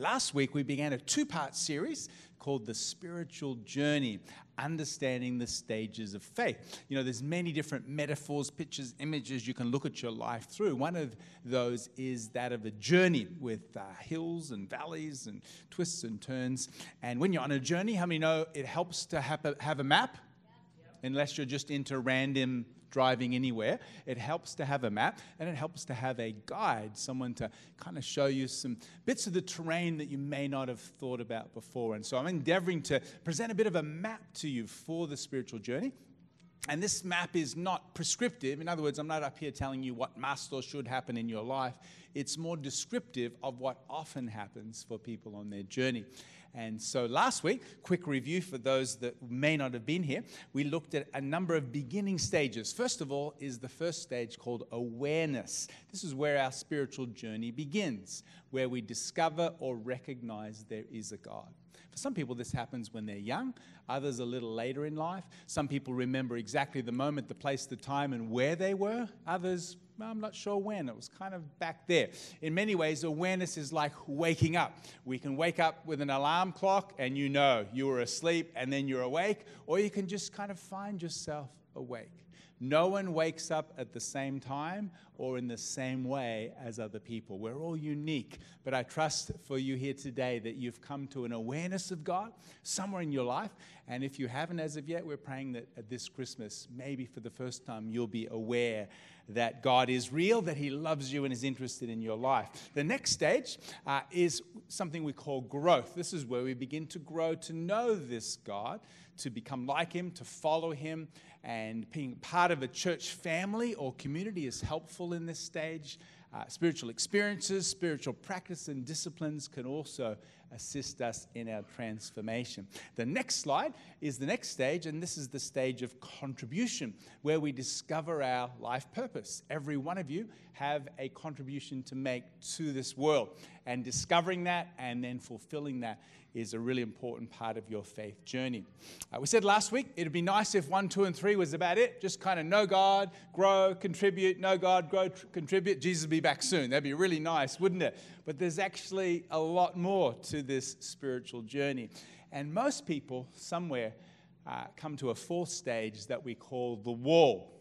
Last week, we began a two part series called The Spiritual Journey Understanding the Stages of Faith. You know, there's many different metaphors, pictures, images you can look at your life through. One of those is that of a journey with uh, hills and valleys and twists and turns. And when you're on a journey, how many know it helps to have a, have a map? Unless you're just into random driving anywhere. It helps to have a map and it helps to have a guide, someone to kind of show you some bits of the terrain that you may not have thought about before. And so I'm endeavoring to present a bit of a map to you for the spiritual journey. And this map is not prescriptive. In other words, I'm not up here telling you what must or should happen in your life. It's more descriptive of what often happens for people on their journey. And so last week, quick review for those that may not have been here, we looked at a number of beginning stages. First of all, is the first stage called awareness. This is where our spiritual journey begins, where we discover or recognize there is a God. For some people, this happens when they're young, others a little later in life. Some people remember exactly the moment, the place, the time, and where they were, others I'm not sure when. It was kind of back there. In many ways, awareness is like waking up. We can wake up with an alarm clock and you know you were asleep and then you're awake, or you can just kind of find yourself awake. No one wakes up at the same time or in the same way as other people. We're all unique. But I trust for you here today that you've come to an awareness of God somewhere in your life. And if you haven't as of yet, we're praying that at this Christmas, maybe for the first time, you'll be aware that God is real, that He loves you and is interested in your life. The next stage uh, is something we call growth. This is where we begin to grow to know this God, to become like Him, to follow Him, and being part of a church family or community is helpful in this stage. Uh, spiritual experiences, spiritual practice, and disciplines can also assist us in our transformation. The next slide is the next stage, and this is the stage of contribution, where we discover our life purpose. Every one of you have a contribution to make to this world, and discovering that and then fulfilling that is a really important part of your faith journey. Uh, we said last week it'd be nice if one, two, and three was about it. Just kind of know God, grow, contribute, know God, grow, tr- contribute. Jesus will be back soon. That'd be really nice, wouldn't it? But there's actually a lot more to this spiritual journey. And most people, somewhere, uh, come to a fourth stage that we call the wall.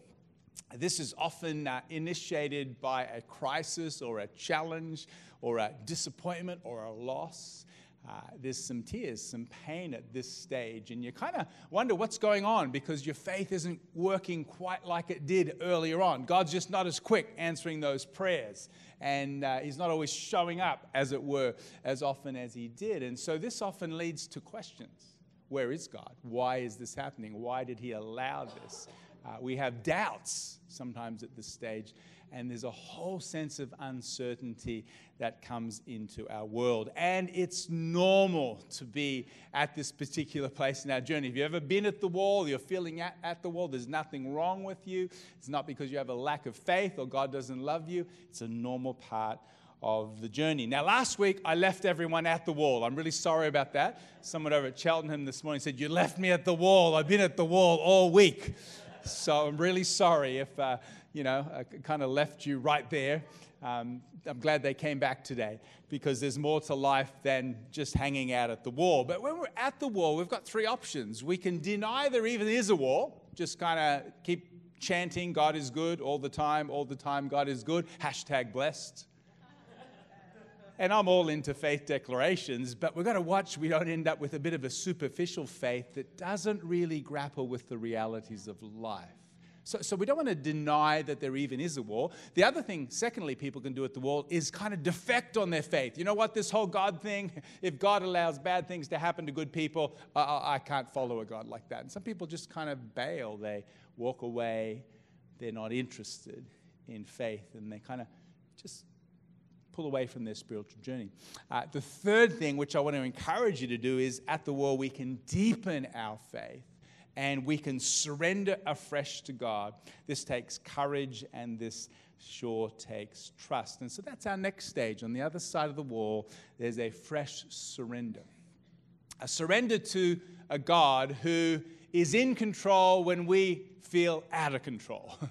This is often uh, initiated by a crisis or a challenge or a disappointment or a loss. Uh, there's some tears, some pain at this stage, and you kind of wonder what's going on because your faith isn't working quite like it did earlier on. God's just not as quick answering those prayers, and uh, He's not always showing up, as it were, as often as He did. And so this often leads to questions Where is God? Why is this happening? Why did He allow this? Uh, we have doubts sometimes at this stage and there's a whole sense of uncertainty that comes into our world. And it's normal to be at this particular place in our journey. If you've ever been at the wall, you're feeling at, at the wall, there's nothing wrong with you. It's not because you have a lack of faith or God doesn't love you, it's a normal part of the journey. Now, last week I left everyone at the wall. I'm really sorry about that. Someone over at Cheltenham this morning said, You left me at the wall. I've been at the wall all week. So I'm really sorry if uh, you know, I kind of left you right there. Um, I'm glad they came back today because there's more to life than just hanging out at the wall. But when we're at the wall, we've got three options. We can deny there even is a wall, just kind of keep chanting, God is good all the time, all the time, God is good, hashtag blessed. And I'm all into faith declarations, but we've got to watch we don't end up with a bit of a superficial faith that doesn't really grapple with the realities of life. So, so we don't want to deny that there even is a war. The other thing, secondly, people can do at the wall is kind of defect on their faith. You know what? This whole God thing, if God allows bad things to happen to good people, I, I can't follow a God like that. And some people just kind of bail. They walk away. They're not interested in faith. And they kind of just pull away from their spiritual journey. Uh, the third thing, which I want to encourage you to do, is at the wall, we can deepen our faith and we can surrender afresh to God. This takes courage and this sure takes trust. And so that's our next stage. On the other side of the wall, there's a fresh surrender. A surrender to a God who is in control when we feel out of control.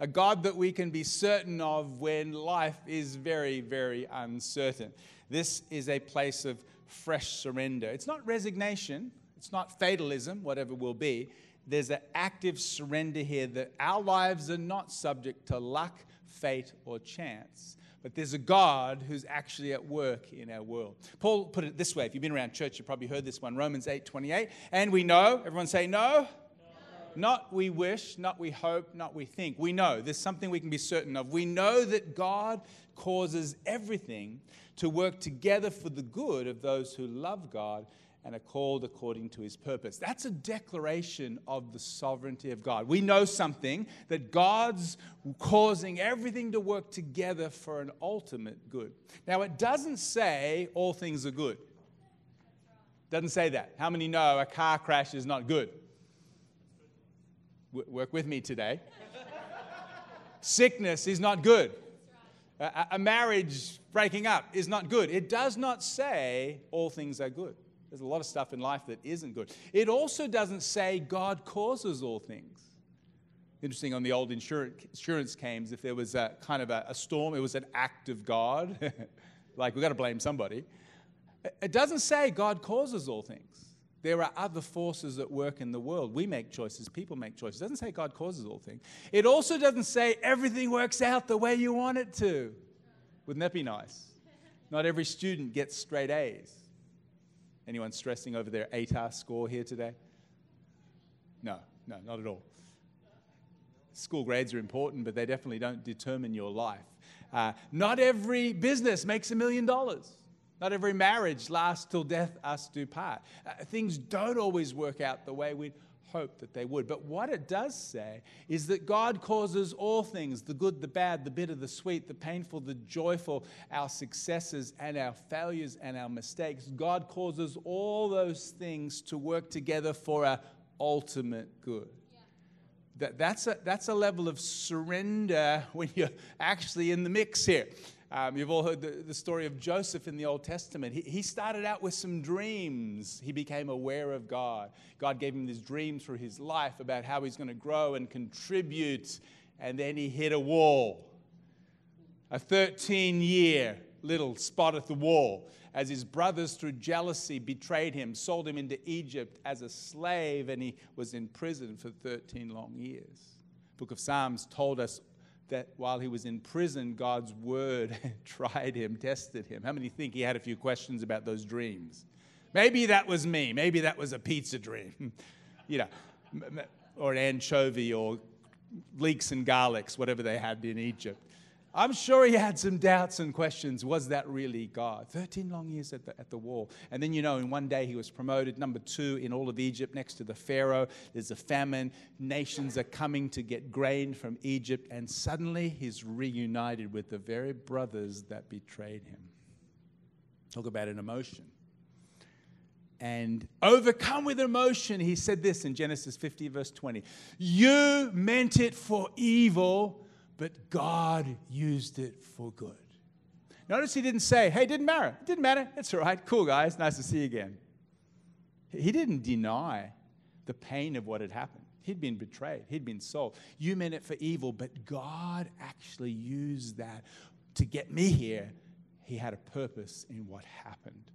a God that we can be certain of when life is very, very uncertain. This is a place of fresh surrender. It's not resignation, it's not fatalism, whatever will be. There's an active surrender here that our lives are not subject to luck, fate, or chance. But there's a God who's actually at work in our world. Paul put it this way. If you've been around church, you've probably heard this one Romans 8 28. And we know, everyone say know. Not we wish, not we hope, not we think. We know. There's something we can be certain of. We know that God causes everything to work together for the good of those who love God and are called according to his purpose. That's a declaration of the sovereignty of God. We know something that God's causing everything to work together for an ultimate good. Now, it doesn't say all things are good. Doesn't say that. How many know a car crash is not good? Work with me today. Sickness is not good. A, a marriage breaking up is not good. It does not say all things are good. There's a lot of stuff in life that isn't good. It also doesn't say God causes all things. Interesting on the old insurance, insurance claims, if there was a kind of a, a storm, it was an act of God. like, we've got to blame somebody. It doesn't say God causes all things. There are other forces at work in the world. We make choices, people make choices. It doesn't say God causes all things. It also doesn't say everything works out the way you want it to. Wouldn't that be nice? Not every student gets straight A's. Anyone stressing over their ATAR score here today? No, no, not at all. School grades are important, but they definitely don't determine your life. Uh, not every business makes a million dollars. Not every marriage lasts till death us do part. Uh, things don't always work out the way we'd hope that they would. But what it does say is that God causes all things the good, the bad, the bitter, the sweet, the painful, the joyful, our successes and our failures and our mistakes. God causes all those things to work together for our ultimate good. That, that's, a, that's a level of surrender when you're actually in the mix here. Um, you've all heard the, the, story of Joseph in the Old Testament. He, he started out with some dreams. He became aware of God. God gave him these dreams for his life about how he's going to grow and contribute. And then he hit a wall. A 13 year little spot at the wall as his brothers, through jealousy, betrayed him, sold him into Egypt as a slave, and he was in prison for 13 long years. Book of Psalms told us that while he was in prison, God's word tried him, tested him. How many think he had a few questions about those dreams? Maybe that was me. Maybe that was a pizza dream, you know, or an anchovy or leeks and garlics, whatever they had in Egypt. I'm sure he had some doubts and questions. Was that really God? 13 long years at the, at the wall. And then, you know, in one day he was promoted, number two in all of Egypt, next to the Pharaoh. There's a famine. Nations are coming to get grain from Egypt. And suddenly he's reunited with the very brothers that betrayed him. Talk about an emotion. And overcome with emotion, he said this in Genesis 50, verse 20 You meant it for evil but God used it for good. Notice he didn't say, hey, didn't matter. It didn't matter. It's all right. Cool, guys. Nice to see you again. He didn't deny the pain of what had happened. He'd been betrayed, he'd been sold. You meant it for evil, but God actually used that to get me here. He had a purpose in what happened.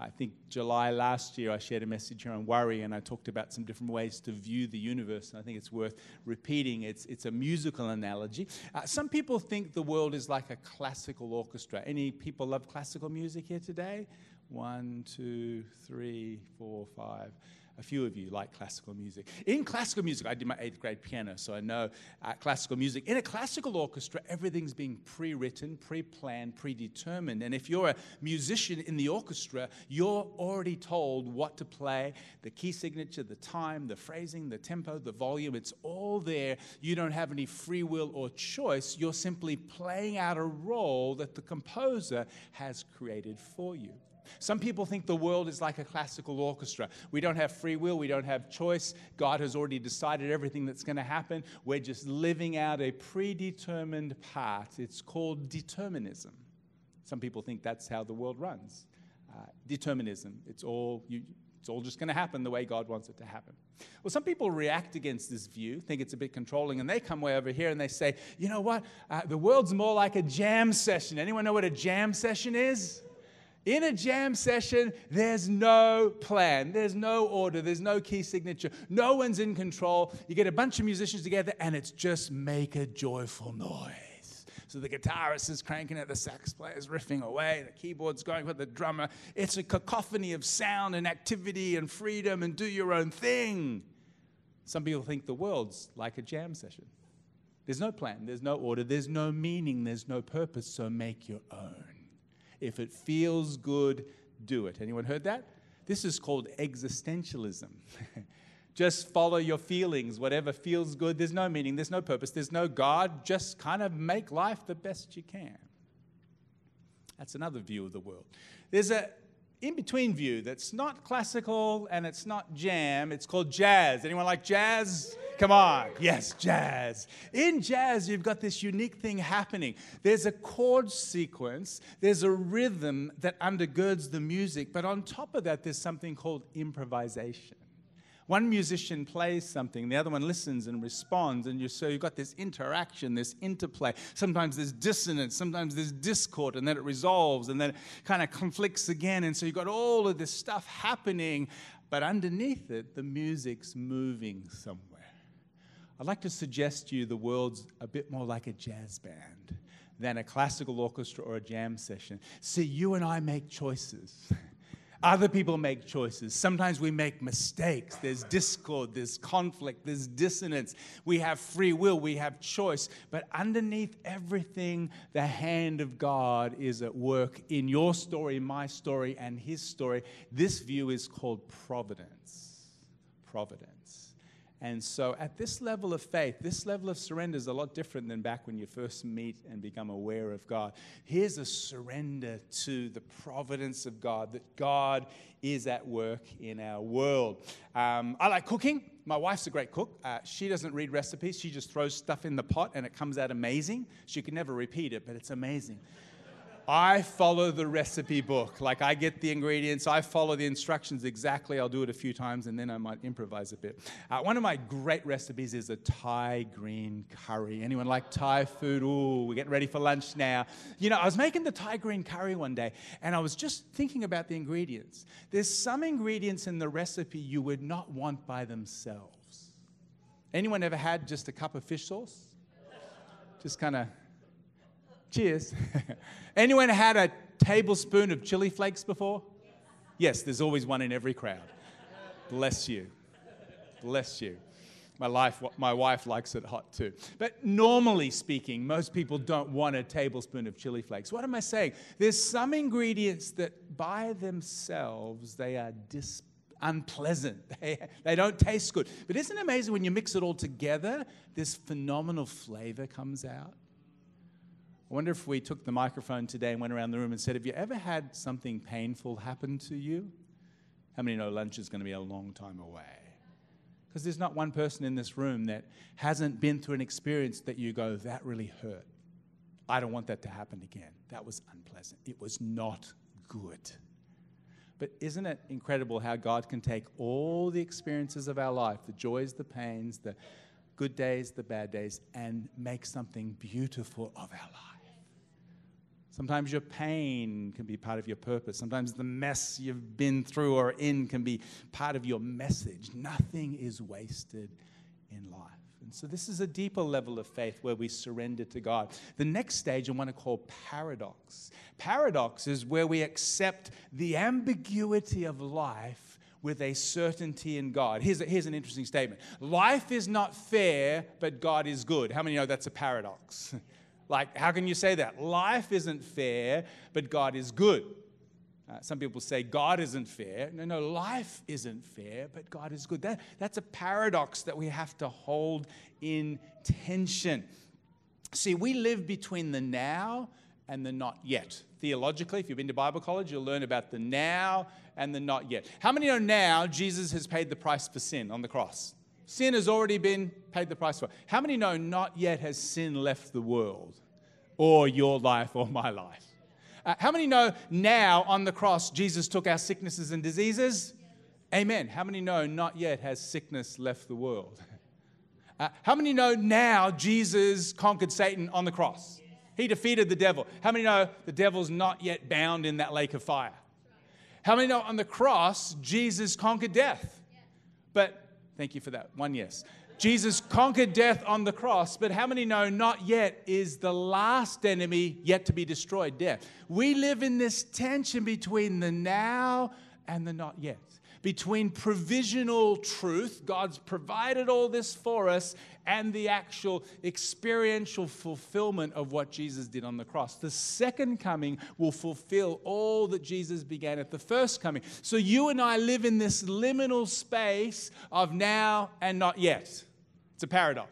I think July last year, I shared a message here on worry, and I talked about some different ways to view the universe. And I think it's worth repeating. It's, it's a musical analogy. Uh, some people think the world is like a classical orchestra. Any people love classical music here today? One, two, three, four, five a few of you like classical music. In classical music, I did my eighth grade piano, so I know uh, classical music. In a classical orchestra, everything's being pre written, pre planned, predetermined. And if you're a musician in the orchestra, you're already told what to play the key signature, the time, the phrasing, the tempo, the volume. It's all there. You don't have any free will or choice. You're simply playing out a role that the composer has created for you. Some people think the world is like a classical orchestra. We don't have free will, we don't have choice. God has already decided everything that's going to happen. We're just living out a predetermined part. It's called determinism. Some people think that's how the world runs. Uh, determinism. It's all you, it's all just going to happen the way God wants it to happen. Well, some people react against this view, think it's a bit controlling, and they come way over here and they say, you know what? Uh, the world's more like a jam session. Anyone know what a jam session is? In a jam session, there's no plan, there's no order, there's no key signature, no one's in control. You get a bunch of musicians together and it's just make a joyful noise. So the guitarist is cranking it, the sax player is riffing away, the keyboard's going with the drummer. It's a cacophony of sound and activity and freedom and do your own thing. Some people think the world's like a jam session. There's no plan, there's no order, there's no meaning, there's no purpose, so make your own. If it feels good, do it. Anyone heard that? This is called existentialism. just follow your feelings, whatever feels good. There's no meaning, there's no purpose, there's no God. Just kind of make life the best you can. That's another view of the world. There's a in between view that's not classical and it's not jam. It's called jazz. Anyone like jazz? Come on. Yes, jazz. In jazz, you've got this unique thing happening. There's a chord sequence, there's a rhythm that undergirds the music, but on top of that, there's something called improvisation. One musician plays something, the other one listens and responds, and you, so you've got this interaction, this interplay. Sometimes there's dissonance, sometimes there's discord, and then it resolves, and then it kind of conflicts again. And so you've got all of this stuff happening, but underneath it, the music's moving somewhere. I'd like to suggest to you the world's a bit more like a jazz band than a classical orchestra or a jam session. See, you and I make choices. Other people make choices. Sometimes we make mistakes. There's discord, there's conflict, there's dissonance. We have free will, we have choice. But underneath everything, the hand of God is at work in your story, my story, and his story. This view is called providence. Providence. And so, at this level of faith, this level of surrender is a lot different than back when you first meet and become aware of God. Here's a surrender to the providence of God, that God is at work in our world. Um, I like cooking. My wife's a great cook. Uh, she doesn't read recipes, she just throws stuff in the pot and it comes out amazing. She can never repeat it, but it's amazing. I follow the recipe book. Like I get the ingredients, I follow the instructions exactly. I'll do it a few times and then I might improvise a bit. Uh, one of my great recipes is a Thai green curry. Anyone like Thai food? Ooh, we're getting ready for lunch now. You know, I was making the Thai green curry one day and I was just thinking about the ingredients. There's some ingredients in the recipe you would not want by themselves. Anyone ever had just a cup of fish sauce? Just kind of Cheers. Anyone had a tablespoon of chili flakes before? Yes, there's always one in every crowd. Bless you. Bless you. My, life, my wife likes it hot too. But normally speaking, most people don't want a tablespoon of chili flakes. What am I saying? There's some ingredients that by themselves they are dis- unpleasant. They, they don't taste good. But isn't it amazing when you mix it all together, this phenomenal flavor comes out? I wonder if we took the microphone today and went around the room and said, Have you ever had something painful happen to you? How many know lunch is going to be a long time away? Because there's not one person in this room that hasn't been through an experience that you go, That really hurt. I don't want that to happen again. That was unpleasant. It was not good. But isn't it incredible how God can take all the experiences of our life, the joys, the pains, the good days, the bad days, and make something beautiful of our life? Sometimes your pain can be part of your purpose. Sometimes the mess you've been through or in can be part of your message. Nothing is wasted in life. And so, this is a deeper level of faith where we surrender to God. The next stage I want to call paradox. Paradox is where we accept the ambiguity of life with a certainty in God. Here's, a, here's an interesting statement Life is not fair, but God is good. How many know that's a paradox? Like, how can you say that? Life isn't fair, but God is good. Uh, some people say God isn't fair. No, no, life isn't fair, but God is good. That, that's a paradox that we have to hold in tension. See, we live between the now and the not yet. Theologically, if you've been to Bible college, you'll learn about the now and the not yet. How many know now Jesus has paid the price for sin on the cross? Sin has already been paid the price for. How many know not yet has sin left the world or your life or my life? Uh, how many know now on the cross Jesus took our sicknesses and diseases? Amen. How many know not yet has sickness left the world? Uh, how many know now Jesus conquered Satan on the cross? He defeated the devil. How many know the devil's not yet bound in that lake of fire? How many know on the cross, Jesus conquered death? But thank you for that. One yes. Jesus conquered death on the cross, but how many know not yet is the last enemy yet to be destroyed, death? We live in this tension between the now and the not yet between provisional truth, God's provided all this for us, and the actual experiential fulfillment of what Jesus did on the cross. The second coming will fulfill all that Jesus began at the first coming. So you and I live in this liminal space of now and not yet. It's a paradox.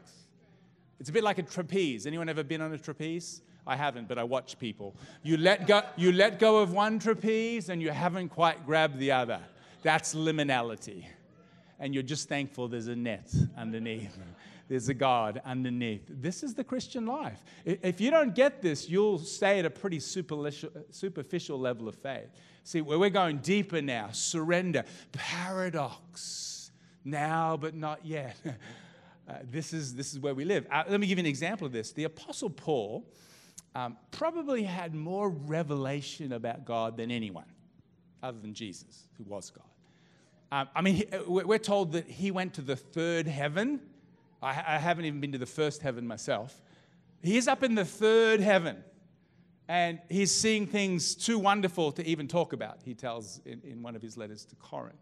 It's a bit like a trapeze. Anyone ever been on a trapeze? I haven't, but I watch people. You let go, you let go of one trapeze and you haven't quite grabbed the other. That's liminality. And you're just thankful there's a net underneath. There's a God underneath. This is the Christian life. If you don't get this, you'll stay at a pretty superficial level of faith. See, we're going deeper now. Surrender. Paradox. Now, but not yet. Uh, this, is, this is where we live. Uh, let me give you an example of this. The Apostle Paul um, probably had more revelation about God than anyone other than Jesus, who was God. Um, I mean, uh, we're told that he went to the third heaven. I, I haven't even been to the first heaven myself. He's up in the third heaven and he's seeing things too wonderful to even talk about, he tells in, in one of his letters to Corinth.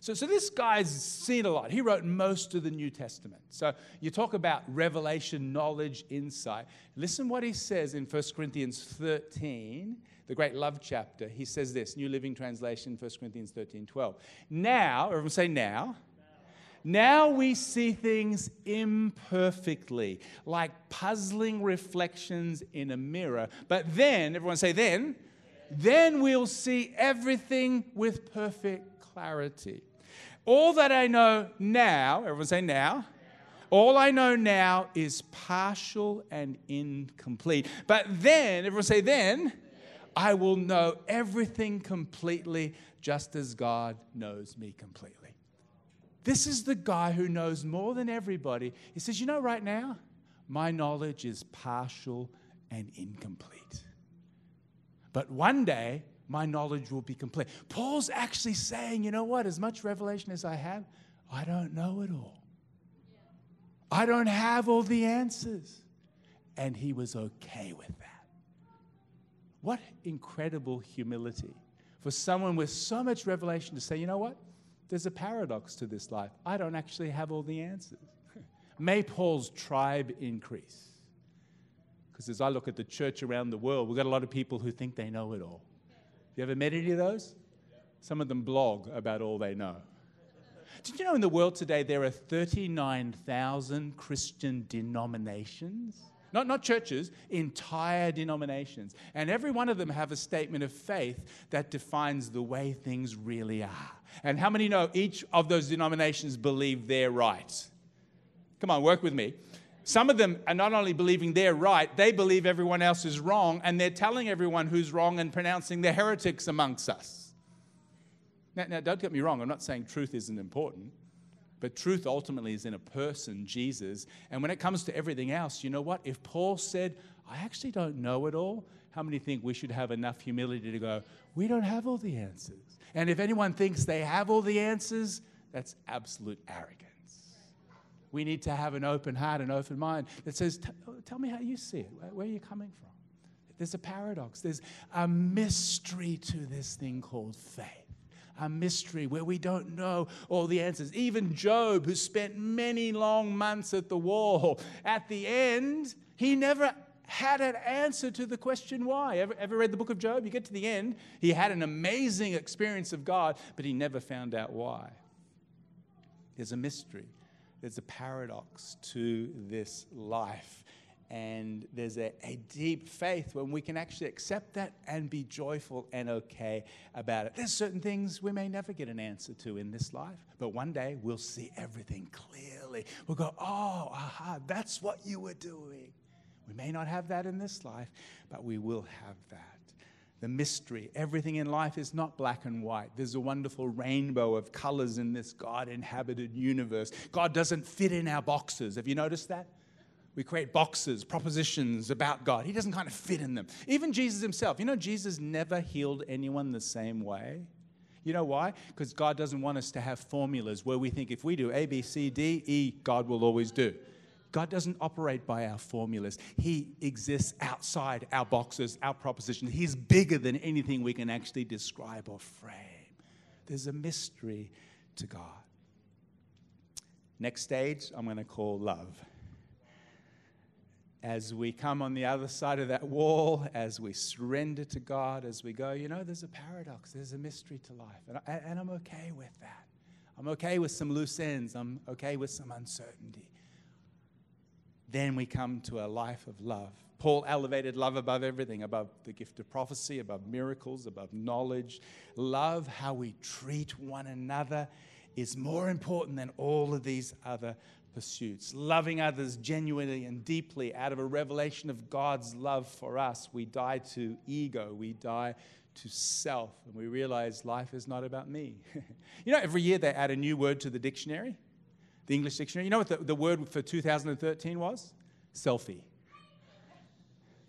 So, so this guy's seen a lot. He wrote most of the New Testament. So you talk about revelation, knowledge, insight. Listen what he says in 1 Corinthians 13 the great love chapter, he says this New Living Translation, 1 Corinthians 13 12. Now, everyone say now. Now we see things imperfectly, like puzzling reflections in a mirror. But then, everyone say then, then we'll see everything with perfect clarity. All that I know now, everyone say now, all I know now is partial and incomplete. But then, everyone say then, I will know everything completely just as God knows me completely. This is the guy who knows more than everybody. He says, You know, right now, my knowledge is partial and incomplete. But one day, my knowledge will be complete. Paul's actually saying, You know what? As much revelation as I have, I don't know it all. I don't have all the answers. And he was okay with that. What incredible humility for someone with so much revelation to say, you know what? There's a paradox to this life. I don't actually have all the answers. May Paul's tribe increase. Because as I look at the church around the world, we've got a lot of people who think they know it all. You ever met any of those? Some of them blog about all they know. Did you know in the world today there are 39,000 Christian denominations? Not, not churches, entire denominations. And every one of them have a statement of faith that defines the way things really are. And how many know each of those denominations believe they're right? Come on, work with me. Some of them are not only believing they're right, they believe everyone else is wrong, and they're telling everyone who's wrong and pronouncing the heretics amongst us. Now, now, don't get me wrong, I'm not saying truth isn't important. But truth ultimately is in a person, Jesus. And when it comes to everything else, you know what? If Paul said, I actually don't know it all, how many think we should have enough humility to go, we don't have all the answers? And if anyone thinks they have all the answers, that's absolute arrogance. We need to have an open heart, an open mind that says, Tell me how you see it. Where are you coming from? There's a paradox, there's a mystery to this thing called faith a mystery where we don't know all the answers. Even Job, who spent many long months at the wall, at the end, he never had an answer to the question why. Ever, ever read the book of Job? You get to the end, he had an amazing experience of God, but he never found out why. There's a mystery, there's a paradox to this life. And there's a, a, deep faith when we can actually accept that and be joyful and okay about it. There's certain things we may never get an answer to in this life, but one day we'll see everything clearly. We'll go, oh, aha, that's what you were doing. We may not have that in this life, but we will have that. The mystery, everything in life is not black and white. There's a wonderful rainbow of colors in this God inhabited universe. God doesn't fit in our boxes. Have you noticed that? We create boxes, propositions about God. He doesn't kind of fit in them. Even Jesus himself, you know, Jesus never healed anyone the same way. You know why? Because God doesn't want us to have formulas where we think if we do A, B, C, D, E, God will always do. God doesn't operate by our formulas. He exists outside our boxes, our propositions. He's bigger than anything we can actually describe or frame. There's a mystery to God. Next stage, I'm going to call love. As we come on the other side of that wall, as we surrender to God, as we go, you know, there's a paradox, there's a mystery to life. And, I, and I'm okay with that. I'm okay with some loose ends, I'm okay with some uncertainty then we come to a life of love. Paul elevated love above everything, above the gift of prophecy, above miracles, above knowledge. Love, how we treat one another, is more important than all of these other pursuits. Loving others genuinely and deeply out of a revelation of God's love for us, we die to ego, we die to self, and we realize life is not about me. you know, every year they add a new word to the dictionary the English dictionary. You know what the, the word for 2013 was? Selfie.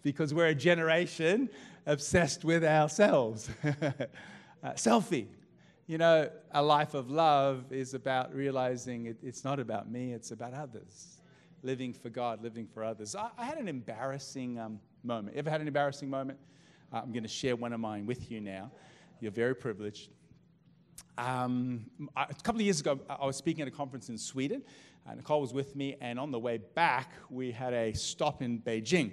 Because we're a generation obsessed with ourselves. uh, selfie. You know, a life of love is about realizing it, it's not about me, it's about others. Living for God, living for others. I, I had an embarrassing um, moment. Ever had an embarrassing moment? Uh, I'm going to share one of mine with you now. You're very privileged. Um, a couple of years ago, I was speaking at a conference in Sweden. Uh, Nicole was with me, and on the way back, we had a stop in Beijing.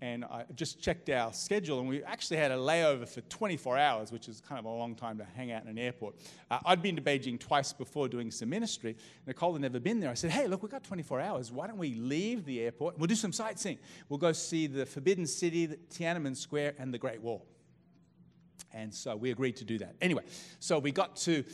And I just checked our schedule, and we actually had a layover for 24 hours, which is kind of a long time to hang out in an airport. Uh, I'd been to Beijing twice before doing some ministry. Nicole had never been there. I said, Hey, look, we've got 24 hours. Why don't we leave the airport? We'll do some sightseeing. We'll go see the Forbidden City, the Tiananmen Square, and the Great Wall. And so we agreed to do that. Anyway, so we got to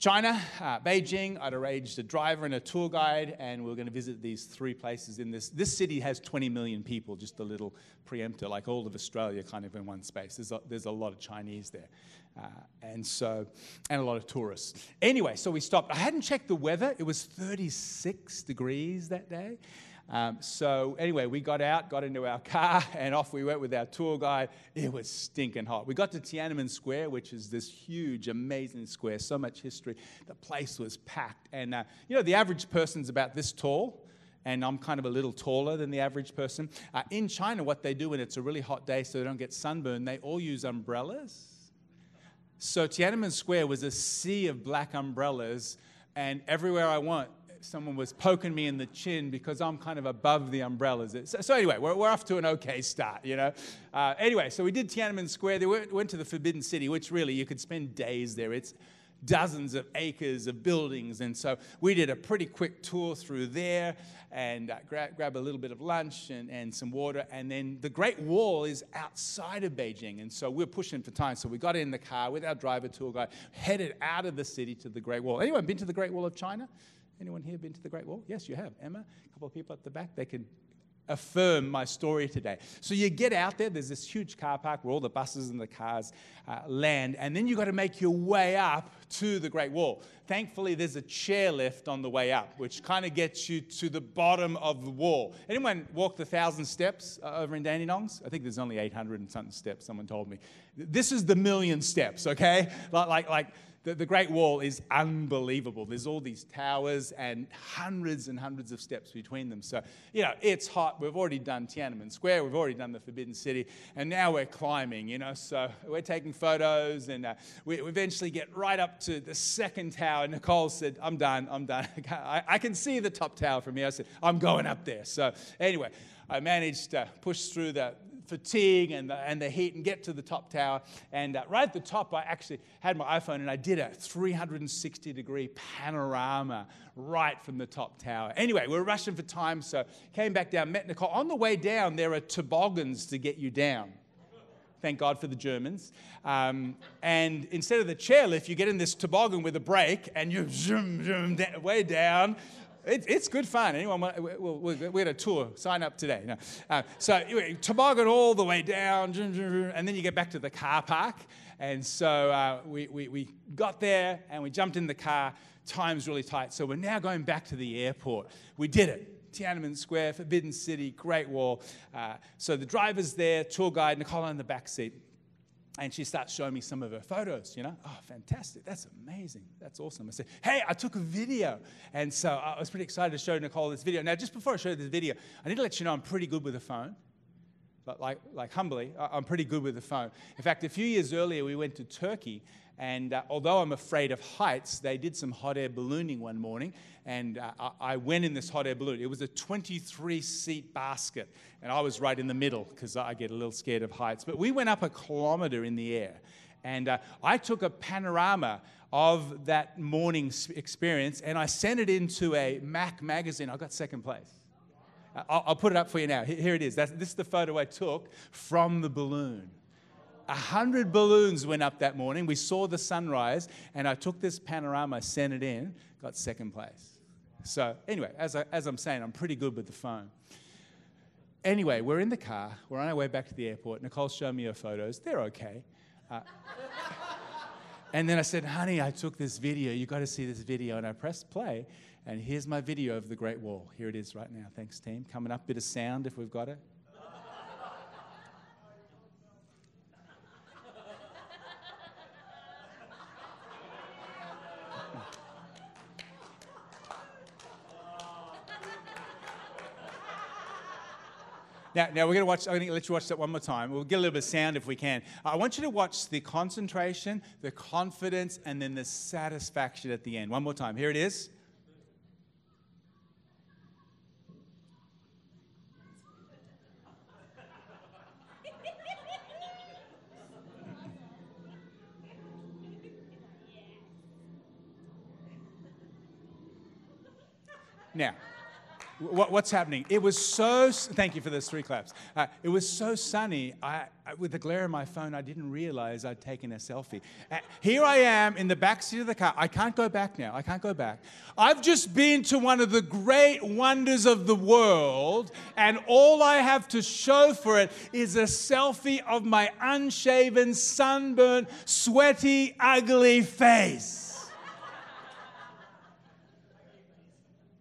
China, uh, Beijing. I'd arranged a driver and a tour guide, and we are going to visit these three places in this. This city has 20 million people, just a little preemptor, like all of Australia, kind of in one space. There's a, there's a lot of Chinese there. Uh, and so, and a lot of tourists. Anyway, so we stopped. I hadn't checked the weather. It was 36 degrees that day. Um, so anyway, we got out, got into our car, and off we went with our tour guide. It was stinking hot. We got to Tiananmen Square, which is this huge, amazing square, so much history. The place was packed, and uh, you know the average person's about this tall. And I'm kind of a little taller than the average person. Uh, in China, what they do when it's a really hot day so they don't get sunburned, they all use umbrellas. So Tiananmen Square was a sea of black umbrellas, and everywhere I went, someone was poking me in the chin because I'm kind of above the umbrellas. So, so anyway, we're, we're, off to an okay start, you know. Uh, anyway, so we did Tiananmen Square. They went, went to the Forbidden City, which really you could spend days there. It's dozens of acres of buildings. And so we did a pretty quick tour through there and uh, grab, grab a little bit of lunch and, and some water. And then the Great Wall is outside of Beijing. And so we're pushing for time. So we got in the car with our driver tour guide, headed out of the city to the Great Wall. Anyone been to the Great Wall of China? Anyone here been to the Great Wall? Yes, you have. Emma, a couple of people at the back, they can affirm my story today. So you get out there, there's this huge car park where all the buses and the cars uh, land, and then you've got to make your way up to the Great Wall. Thankfully, there's a chairlift on the way up, which kind of gets you to the bottom of the wall. Anyone walk the thousand steps uh, over in Dandenongs? I think there's only 800 and something steps, someone told me. This is the million steps, okay? Like, like, like the, the Great Wall is unbelievable. There's all these towers and hundreds and hundreds of steps between them. So, you know, it's hot. We've already done Tiananmen Square, we've already done the Forbidden City, and now we're climbing, you know. So we're taking photos, and uh, we eventually get right up to the second tower. Nicole said, I'm done, I'm done. I, I can see the top tower from here. I said, I'm going up there. So, anyway, I managed to push through the, fatigue and the, and the heat and get to the top tower. And uh, right at the top, I actually had my iPhone and I did a 360 degree panorama right from the top tower. Anyway, we are rushing for time, so came back down, met Nicole. On the way down, there are toboggans to get you down. Thank God for the Germans. Um, and instead of the chairlift, you get in this toboggan with a brake and you zoom, zoom, way down it, it's good fun. Anyone we, we, we, had a tour. Sign up today. No. Uh, so anyway, toboggan all the way down, and then you get back to the car park. And so uh, we, we, we got there and we jumped in the car. Time's really tight. So we're now going back to the airport. We did it. Tiananmen Square, Forbidden City, Great Wall. Uh, so the driver's there, tour guide, Nicole in the back seat. And she starts showing me some of her photos, you know. Oh, fantastic. That's amazing. That's awesome. I said, hey, I took a video. And so I was pretty excited to show Nicole this video. Now, just before I show this video, I need to let you know I'm pretty good with the phone. Like, like humbly, I'm pretty good with the phone. In fact, a few years earlier, we went to Turkey and uh, although I'm afraid of heights, they did some hot air ballooning one morning. And uh, I went in this hot air balloon. It was a 23 seat basket. And I was right in the middle because I get a little scared of heights. But we went up a kilometer in the air. And uh, I took a panorama of that morning experience and I sent it into a Mac magazine. I got second place. I'll, I'll put it up for you now. Here it is. That's, this is the photo I took from the balloon. A hundred balloons went up that morning. We saw the sunrise, and I took this panorama, sent it in, got second place. So, anyway, as, I, as I'm saying, I'm pretty good with the phone. Anyway, we're in the car. We're on our way back to the airport. Nicole's showing me her photos. They're okay. Uh, and then I said, honey, I took this video. you got to see this video. And I pressed play, and here's my video of the Great Wall. Here it is right now. Thanks, team. Coming up, bit of sound if we've got it. Now, now we're going to watch, I'm going to let you watch that one more time. We'll get a little bit of sound if we can. I want you to watch the concentration, the confidence, and then the satisfaction at the end. One more time. Here it is. Now, what, what's happening? It was so, thank you for those three claps. Uh, it was so sunny, I, I, with the glare of my phone, I didn't realize I'd taken a selfie. Uh, here I am in the back seat of the car. I can't go back now. I can't go back. I've just been to one of the great wonders of the world, and all I have to show for it is a selfie of my unshaven, sunburnt, sweaty, ugly face.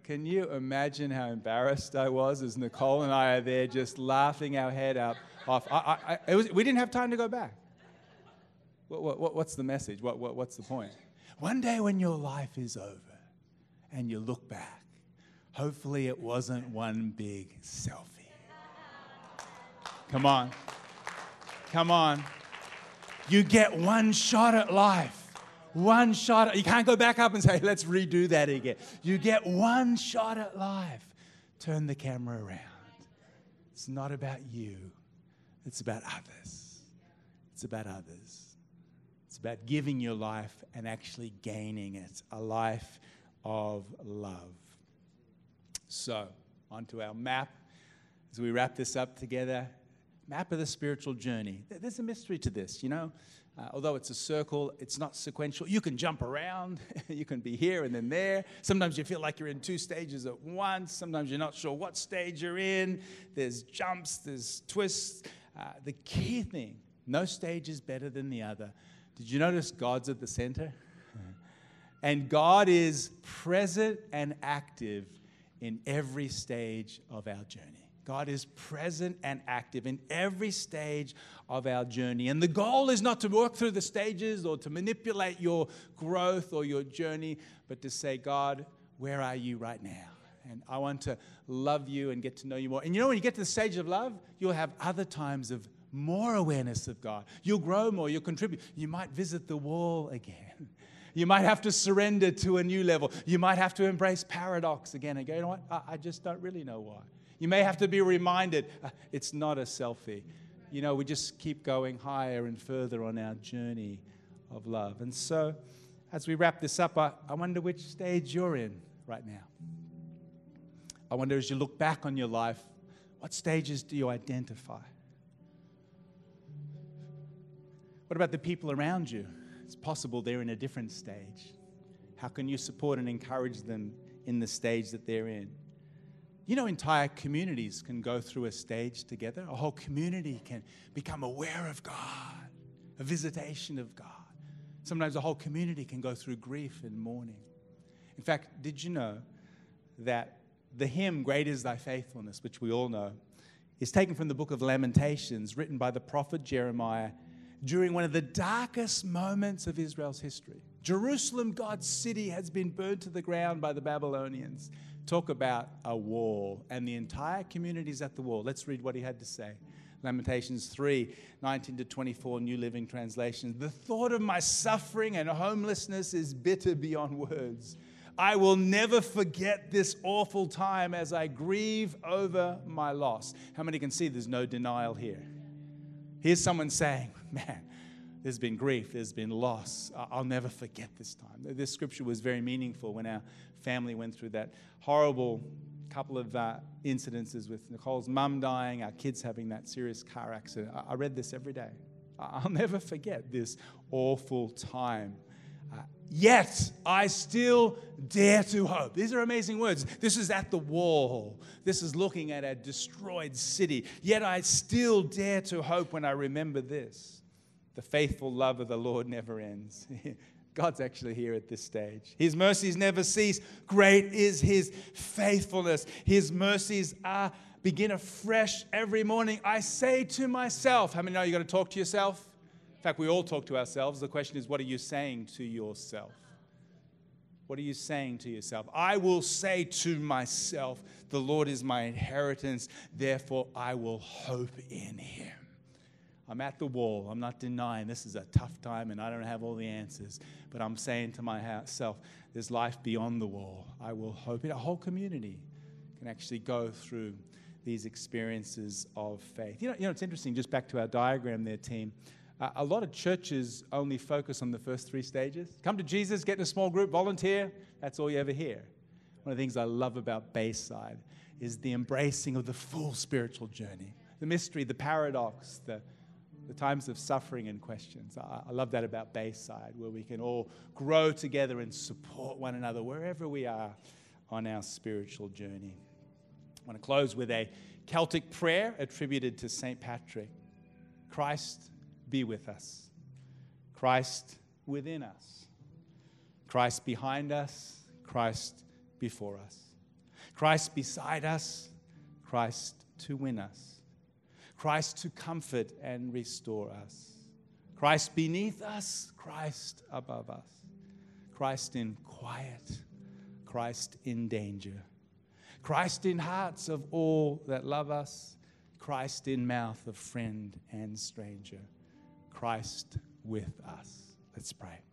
Can you imagine how embarrassed I was as Nicole and I are there just laughing our head up off? I, I, was, we didn't have time to go back. What, what, what's the message? What, what's the point? One day when your life is over and you look back, hopefully it wasn't one big selfie. Come on. Come on. You get one shot at life. One shot. You can't go back up and say, let's redo that again. You get one shot at life. Turn the camera around. It's not about you, it's about others. It's about others. It's about giving your life and actually gaining it a life of love. So, onto our map as we wrap this up together. Map of the spiritual journey. There's a mystery to this, you know. Uh, although it's a circle, it's not sequential. You can jump around. you can be here and then there. Sometimes you feel like you're in two stages at once. Sometimes you're not sure what stage you're in. There's jumps, there's twists. Uh, the key thing no stage is better than the other. Did you notice God's at the center? and God is present and active in every stage of our journey. God is present and active in every stage of our journey. And the goal is not to work through the stages or to manipulate your growth or your journey, but to say, God, where are you right now? And I want to love you and get to know you more. And you know, when you get to the stage of love, you'll have other times of more awareness of God. You'll grow more, you'll contribute. You might visit the wall again. You might have to surrender to a new level. You might have to embrace paradox again and go, you know what? I, I just don't really know why. You may have to be reminded uh, it's not a selfie. You know, we just keep going higher and further on our journey of love. And so, as we wrap this up, I, I wonder which stage you're in right now. I wonder as you look back on your life, what stages do you identify? What about the people around you? It's possible they're in a different stage. How can you support and encourage them in the stage that they're in? You know, entire communities can go through a stage together. A whole community can become aware of God, a visitation of God. Sometimes a whole community can go through grief and mourning. In fact, did you know that The hymn, Great is Thy Faithfulness, which we all know, is taken from the book of Lamentations, written by the prophet Jeremiah during one of the darkest moments of Israel's history. Jerusalem, God's city, has been burned to the ground by the Babylonians. Talk about a wall, and the entire community is at the wall. Let's read what he had to say. Lamentations 3 19 to 24, New Living Translation. The thought of my suffering and homelessness is bitter beyond words. I will never forget this awful time as I grieve over my loss. How many can see there's no denial here? Here's someone saying, Man, there's been grief, there's been loss. I'll never forget this time. This scripture was very meaningful when our family went through that horrible couple of uh, incidences with Nicole's mum dying, our kids having that serious car accident. I, I read this every day. I'll never forget this awful time Yet I still dare to hope. These are amazing words. This is at the wall. This is looking at a destroyed city. Yet I still dare to hope when I remember this. The faithful love of the Lord never ends. God's actually here at this stage. His mercies never cease. Great is his faithfulness. His mercies are begin afresh every morning. I say to myself, how many know you got to talk to yourself? In fact, we all talk to ourselves. The question is, what are you saying to yourself? What are you saying to yourself? I will say to myself, The Lord is my inheritance, therefore I will hope in him. I'm at the wall. I'm not denying this is a tough time and I don't have all the answers, but I'm saying to myself, there's life beyond the wall. I will hope in a whole community can actually go through these experiences of faith. You know, you know, it's interesting, just back to our diagram there, team. Uh, a lot of churches only focus on the first three stages. Come to Jesus, get in a small group, volunteer. That's all you ever hear. One of the things I love about Bayside is the embracing of the full spiritual journey, the mystery, the paradox, the, the times of suffering and questions. I, I love that about Bayside, where we can all grow together and support one another wherever we are on our spiritual journey. I want to close with a Celtic prayer attributed to St. Patrick. Christ be with us. Christ within us. Christ behind us. Christ before us. Christ beside us. Christ to win us. Christ to comfort and restore us. Christ beneath us. Christ above us. Christ in quiet. Christ in danger. Christ in hearts of all that love us. Christ in mouth of friend and stranger. Christ with us. Let's pray.